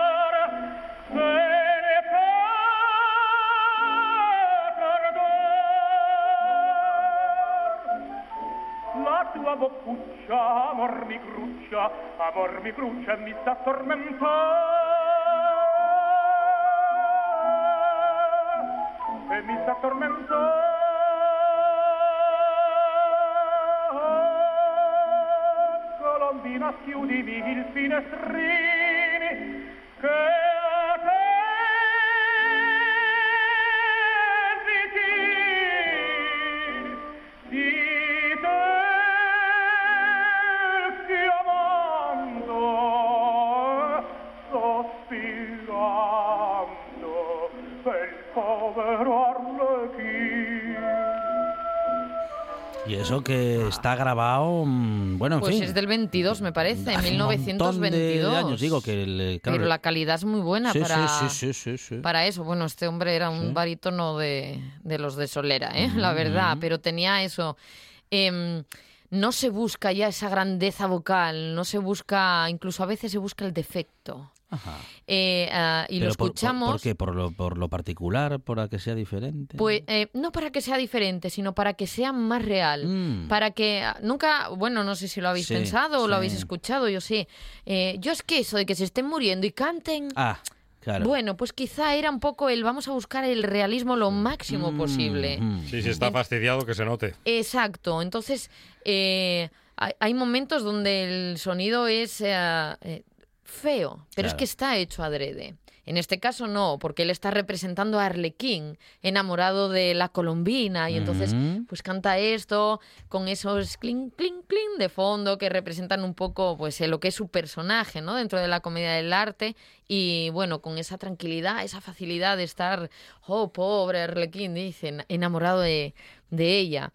tua boccuccia, amor mi cruccia, amor mi cruccia e mi sta tormentando. E mi sta tormentando. Colombina, chiudimi il finestrino. Y eso que está grabado, mm, bueno, en Pues fin. es del 22, me parece, un montón de 1922. años, digo que el- claro, Pero la calidad es muy buena sí, para, sí, sí, sí, sí, sí. para eso. Bueno, este hombre era un barítono de, de los de Solera, ¿eh? la verdad, pero tenía eso. em, no se busca ya esa grandeza vocal, no se busca, incluso a veces se busca el defecto. Ajá. Eh, ah, y lo Pero por- por- escuchamos. ¿Por, qué? ¿Por lo, por lo particular? ¿Para que sea diferente? Pues eh, no para que sea diferente, sino para que sea más real. Mm. Para que ah, nunca, bueno, no sé si lo habéis Sí, pensado o sí. lo habéis escuchado, yo sé. Eh, yo es que eso de que se estén muriendo y canten. Ah, claro. Bueno, pues quizá era un poco el vamos a buscar el realismo lo máximo Mm, posible. mm. Sí, si está fastidiado, que se note. Exacto. Entonces, eh, hay, momentos donde el sonido es eh, feo, pero es que está hecho adrede. En este caso no, porque él está representando a Arlequín, enamorado de la colombina, y entonces pues canta esto con esos clink, clink, clink de fondo que representan un poco pues eh, lo que es su personaje, ¿no? Dentro de la comedia del arte y bueno, con esa tranquilidad, esa facilidad de estar, oh, pobre Arlequín, dicen, enamorado de, de ella.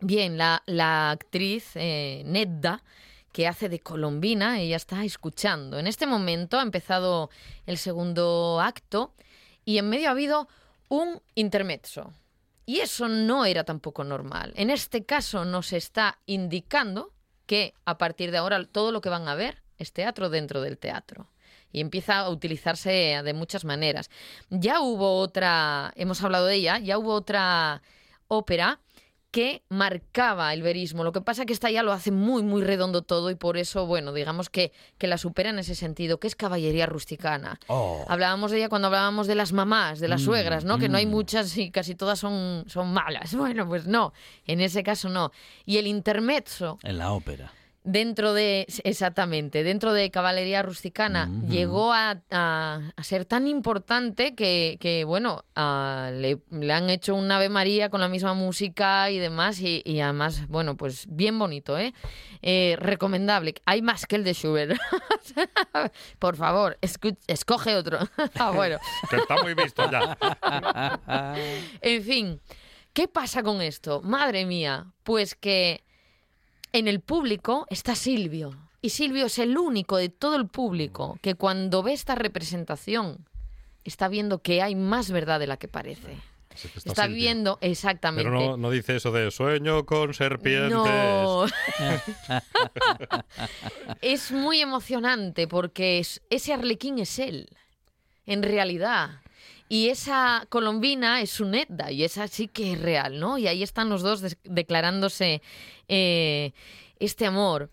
Bien, la, la actriz eh, Nedda, que hace de Colombina, ella está escuchando. En este momento ha empezado el segundo acto y en medio ha habido un intermezzo. Y eso no era tampoco normal. En este caso nos está indicando que a partir de ahora todo lo que van a ver es teatro dentro del teatro. Y empieza a utilizarse de muchas maneras. Ya hubo otra, hemos hablado de ella, ya hubo otra ópera que marcaba el verismo. Lo que pasa es que esta ya lo hace muy, muy redondo todo y por eso, bueno, digamos que, que la supera en ese sentido, que es caballería rusticana. Oh. Hablábamos de ella cuando hablábamos de las mamás, de las Mm, suegras, ¿no? Que no hay mm. muchas y casi todas son, son malas. (laughs) Bueno, pues no, en ese caso no. Y el intermezzo En la ópera. Dentro de, exactamente, dentro de caballería rusticana, llegó a, a- a ser tan importante que, que, bueno, a- le, le han hecho un Ave María con la misma música y demás, y, y además, bueno, pues bien bonito, ¿eh? Eh, recomendable. Hay más que el de Schubert. (laughs) Por favor, escu- escoge otro. (laughs) ah, bueno. Que está muy visto ya. En fin, ¿qué pasa con esto? Madre mía, pues que en el público está Silvio. Y Silvio es el único de todo el público que cuando ve esta representación está viendo que hay más verdad de la que parece. Sí, Está, viendo exactamente. Pero no, no dice eso de sueño con serpientes. No. (laughs) es muy emocionante porque es- ese arlequín es él, en realidad. Y esa colombina es su Nedda, y esa sí que es real, ¿no? Y ahí están los dos declarándose eh, este amor.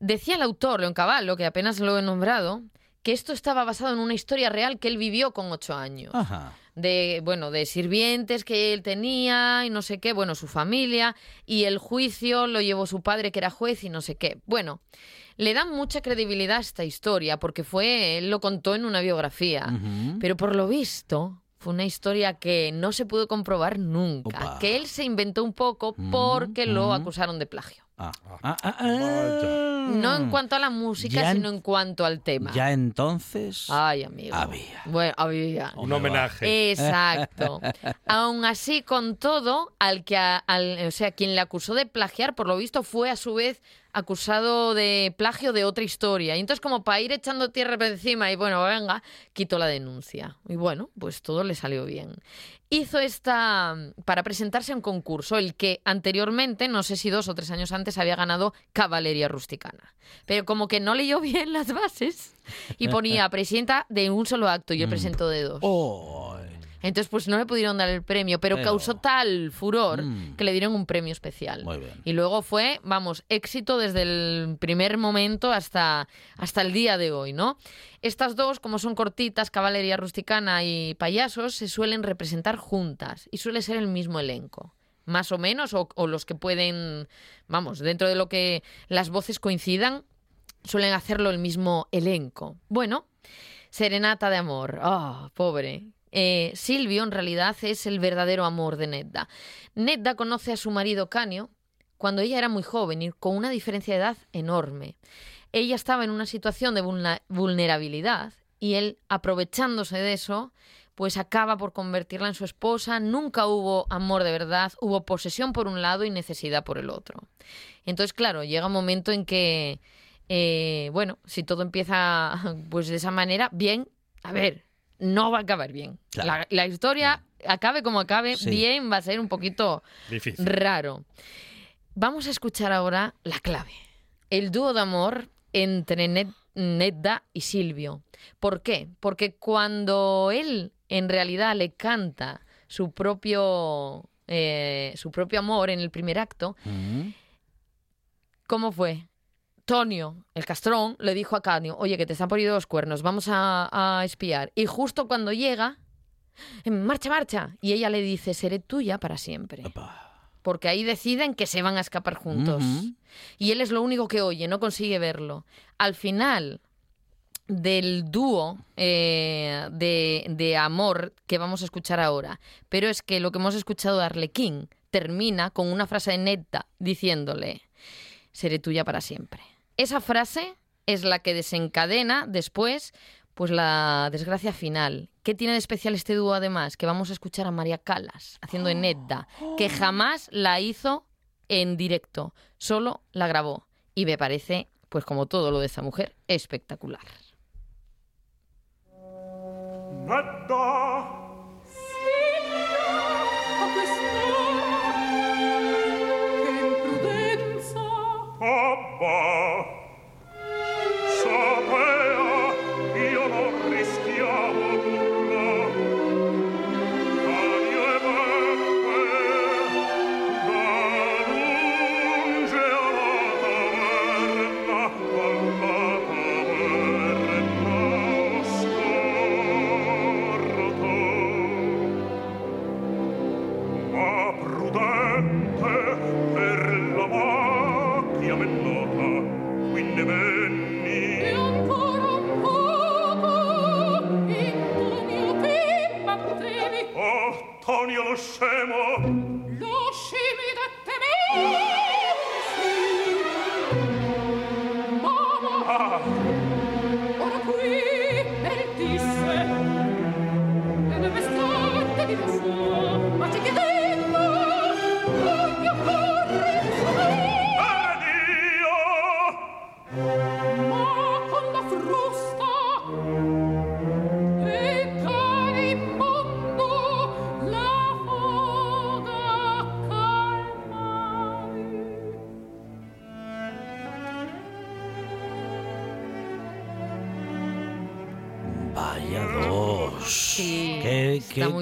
Decía el autor, León Cavallo, que apenas lo he nombrado, que esto estaba basado en una historia real que él vivió con ocho años Ajá. de bueno de sirvientes que él tenía y no sé qué bueno su familia y el juicio lo llevó su padre que era juez y no sé qué bueno le dan mucha credibilidad a esta historia porque fue él lo contó en una biografía pero por lo visto fue una historia que no se pudo comprobar nunca Opa. que él se inventó un poco porque lo acusaron de plagio Ah, ah, ah, ah. no en cuanto a la música Ya en- sino en cuanto al tema Ya entonces ay amigo había. bueno había Un homenaje. Exacto. (laughs) Aún así, con todo, al que a- al, o sea, quien le acusó de plagiar, por lo visto, fue a su vez acusado de plagio de otra historia. Y entonces, como para ir echando tierra por encima y bueno, venga, quitó la denuncia. Y bueno, pues todo le salió bien. Hizo esta para presentarse a un concurso, el que anteriormente, no sé si dos o tres años antes, había ganado Caballería Rusticana. Pero como que no leyó bien las bases y (laughs) ponía presidenta de un solo acto y él Mm. presentó de dos. Oh, Entonces, pues no le pudieron dar el premio, pero, Pero- causó tal furor Mm. que le dieron un premio especial. muy bien. Y luego fue, vamos, éxito desde el primer momento hasta, hasta el día de hoy, ¿no? Estas dos, como son cortitas, caballería rusticana y payasos, se suelen representar juntas y suele ser el mismo elenco. Más o menos, o, o los que pueden, vamos, dentro de lo que las voces coincidan, suelen hacerlo el mismo elenco. Bueno, Serenata de amor. Ah, pobre. Eh, Silvio, en realidad, es el verdadero amor de Nedda. Nedda conoce a su marido Canio cuando ella era muy joven y con una diferencia de edad enorme. Ella estaba en una situación de vulnerabilidad y él, aprovechándose de eso, pues acaba por convertirla en su esposa. Nunca hubo amor de verdad, hubo posesión por un lado y necesidad por el otro. Entonces, claro, llega un momento en que, eh, bueno, si todo empieza pues de esa manera, bien, a ver, no va a acabar bien. Claro. La, la historia, acabe como acabe, Sí. bien, va a ser un poquito Difícil. raro. Vamos a escuchar ahora la clave. El dúo de amor entre Ned- Nedda y Silvio. ¿Por qué? Porque cuando él en realidad le canta su propio, eh, su propio amor en el primer acto, Mm. ¿cómo fue? Tonio, el castrón, le dijo a Canio, oye, que te están poniendo los cuernos, vamos a, a espiar. Y justo cuando llega, "En marcha, marcha. Y ella le dice, seré tuya para siempre. Porque ahí deciden que se van a escapar juntos. Y él es lo único que oye, no consigue verlo. Al final del dúo eh, de, de amor que vamos a escuchar ahora, pero es que lo que hemos escuchado de Arlequín termina con una frase de Netta diciéndole, seré tuya para siempre. Esa frase es la que desencadena después pues la desgracia final. ¿Qué tiene de especial este dúo además? Que vamos a escuchar a María Calas haciendo de Nedda, que jamás la hizo en directo, solo la grabó. Y me parece pues como todo lo de esa mujer, espectacular. Abba.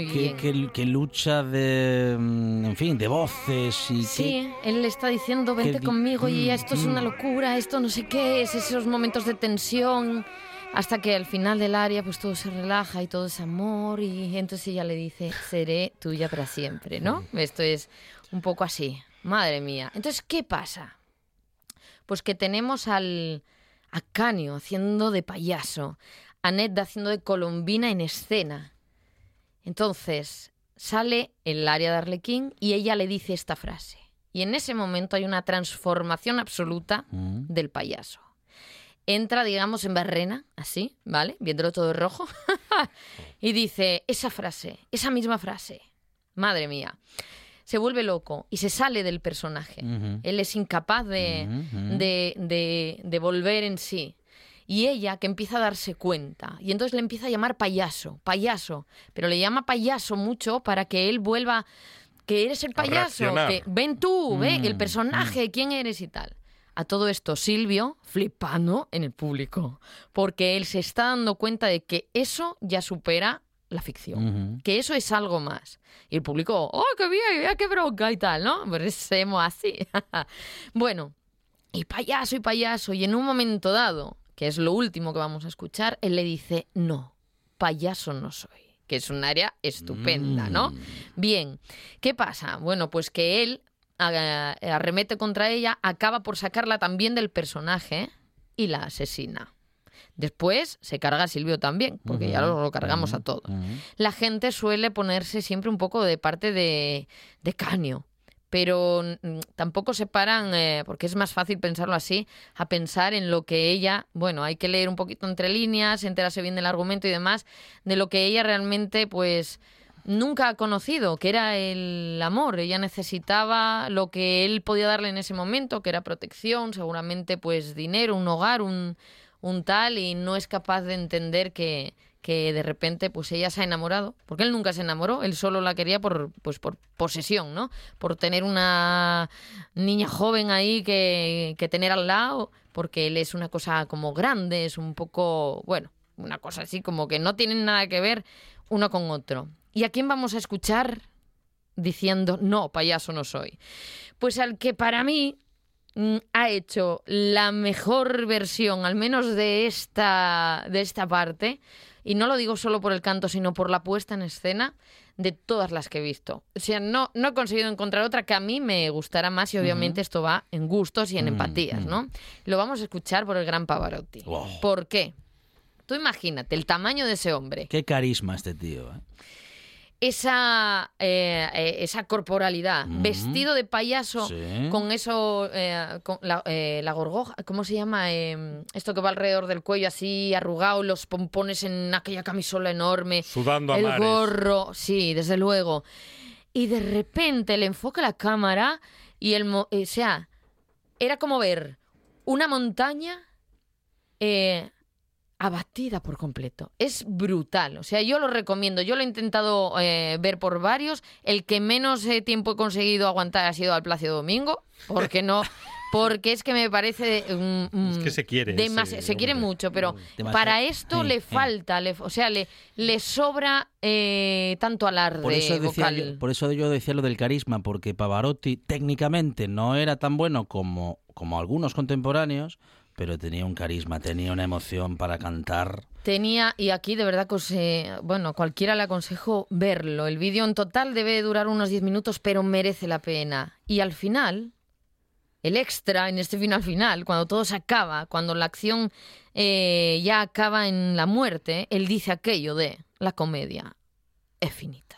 Qué lucha de, mm, en fin, de voces y Sí, él le está diciendo, vente conmigo y mm, esto es una mm. locura, esto no sé qué, es esos momentos de tensión, hasta que al final del área pues todo se relaja y todo es amor y entonces ella le dice, seré tuya para siempre, ¿no? Esto es un poco así, madre mía. Entonces, ¿qué pasa? Pues que tenemos al a Canio haciendo de payaso, a Ned haciendo de colombina en escena. Entonces, sale el área de Arlequín y ella le dice esta frase. Y en ese momento hay una transformación absoluta Mm. del payaso. Entra, digamos, en barrena, así, ¿vale? Viéndolo todo rojo. (laughs) y dice esa frase, esa misma frase. Madre mía. Se vuelve loco y se sale del personaje. Él es incapaz de, de- de volver en sí. Y ella que empieza a darse cuenta. Y entonces le empieza a llamar payaso, payaso. Pero le llama payaso mucho para que él vuelva, que eres el payaso, que ven tú, ve Mm, el personaje, quién eres y tal. A todo esto, Silvio flipando en el público, porque él se está dando cuenta de que eso ya supera la ficción, que eso es algo más. Y el público, ¡oh, qué bien! ¡Qué bronca! y tal, ¿no? Pues somos así. (laughs) bueno, y payaso y payaso, y en un momento dado, que es lo último que vamos a escuchar, él le dice, no, payaso no soy. Que es un área estupenda, ¿no? Mm. Bien, ¿qué pasa? Bueno, pues que él arremete contra ella, acaba por sacarla también del personaje y la asesina. Después se carga a Silvio también, porque ya lo, cargamos a todos. La gente suele ponerse siempre un poco de parte de, de Canio, pero tampoco se paran, eh, porque es más fácil pensarlo así, a pensar en lo que ella, bueno, hay que leer un poquito entre líneas, enterarse bien del argumento y demás, de lo que ella realmente, pues, nunca ha conocido, que era el amor. Ella necesitaba lo que él podía darle en ese momento, que era protección, seguramente, pues, dinero, un hogar, un, un tal, y no es capaz de entender que, que de repente pues ella se ha enamorado, porque él nunca se enamoró, él solo la quería por pues por posesión, ¿no? Por tener una niña joven ahí que, que tener al lado, porque él es una cosa como grande, es un poco, bueno, una cosa así como que no tienen nada que ver uno con otro. ¿Y a quién vamos a escuchar diciendo, no, payaso no soy? Pues al que para mí mm, ha hecho la mejor versión, al menos de esta, de esta parte, y no lo digo solo por el canto, sino por la puesta en escena de todas las que he visto. O sea, no, no he conseguido encontrar otra que a mí me gustara más y obviamente esto va en gustos y en empatías. ¿no? Lo vamos a escuchar por el gran Pavarotti. Wow. ¿Por qué? Tú imagínate el tamaño de ese hombre Qué carisma este tío. ¿eh? Esa, eh, eh, esa corporalidad, Mm. vestido de payaso, Sí. con eso, eh, con la, eh, la gorgoja, ¿cómo se llama? Eh, esto que va alrededor del cuello así arrugado, los pompones en aquella camisola enorme, Sudando a el mares. gorro, sí, desde luego. Y de repente le enfoca la cámara y el, mo- o sea, era como ver una montaña eh, abatida por completo. Es brutal. O sea, yo lo recomiendo. Yo lo he intentado eh, ver por varios. El que menos eh, tiempo he conseguido aguantar ha sido al Plácido Domingo, porque no. (laughs) Porque es que me parece. mm, mm, Es que se quiere demas- ese se quiere hombre. mucho, pero Demasiado. para esto Sí, le sí. falta. le- o sea, le, le sobra eh, tanto alarde Por eso, vocal. yo, por eso yo decía lo del carisma, porque Pavarotti técnicamente no era tan bueno como, como algunos contemporáneos, pero tenía un carisma, tenía una emoción para cantar. Tenía, y aquí de verdad que eh, bueno, cualquiera le aconsejo verlo. El vídeo en total debe durar unos 10 minutos, pero merece la pena. Y al final, el extra, en este final final, cuando todo se acaba, cuando la acción eh, ya acaba en la muerte, él dice aquello de la comedia es finita.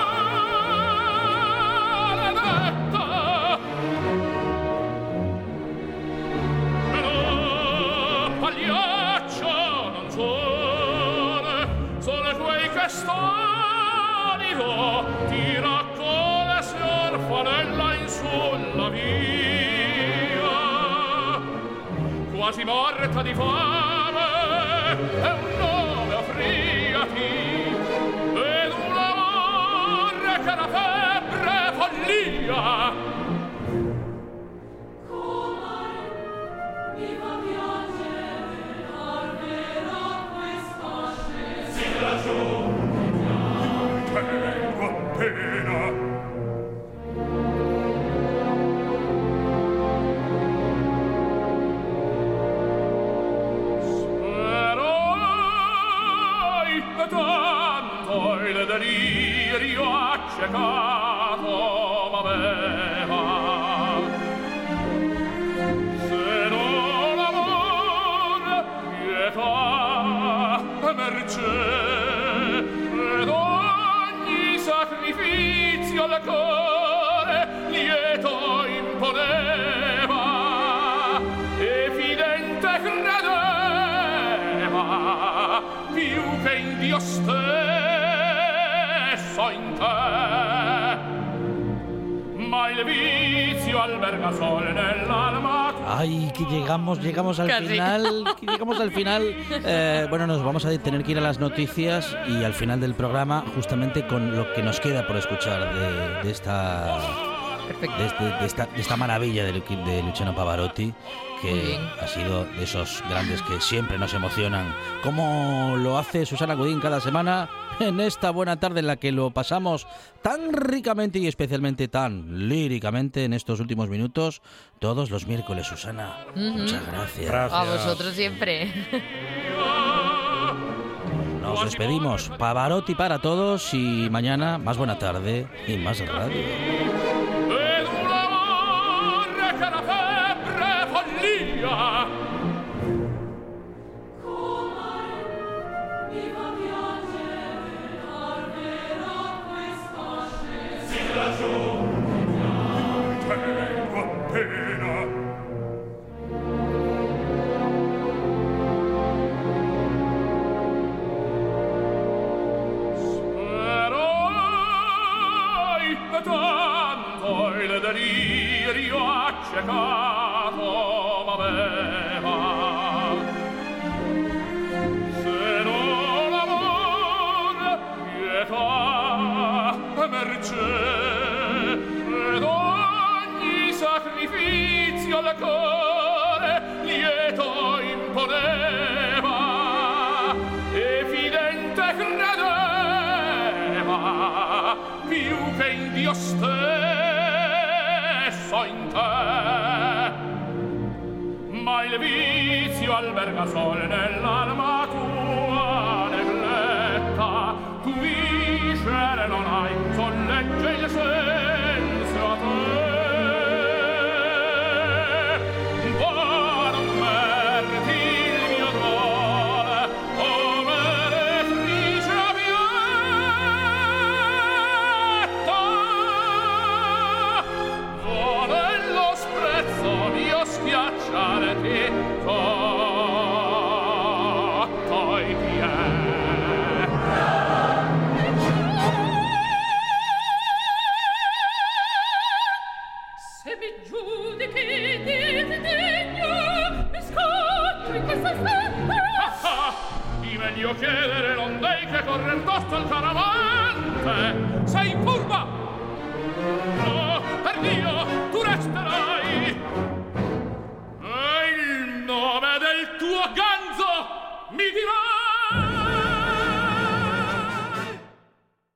sorella in sulla via quasi morta di fame e un nome offriati ed un amore che era febbre follia peccato m'aveva se non amor pietà mercè ed ogni sacrificio al cuore lieto imponeva. Evidente credeva più che in Dio stesso in te. Ma il vizio alberga sole nell'alma Ay, que llegamos, llegamos al Casi. final, (laughs) que llegamos al final. Eh, bueno, nos vamos a tener que ir a las noticias y al final del programa, justamente con lo que nos queda por escuchar de, de esta, de, de- de esta, de esta maravilla de, de Luciano Pavarotti, que ha sido de esos grandes que siempre nos emocionan. Como lo hace Susana Godín cada semana (laughs) en esta buena tarde en la que lo pasamos tan ricamente y especialmente tan líricamente en estos últimos minutos, todos los miércoles, Susana. Muchas gracias. A vosotros siempre. (laughs) Nos despedimos. Pavarotti para todos y mañana más buena tarde y más radio. e tanto il delirio accecato m'aveva se non amor, pietà e mercè ed ogni sacrificio al cuore lieto imponeva evidente credeva più che in Dio stesso in te. Ma il vizio alberga sol nell'alma tua negletta. Tu viscere non hai sollegge il sé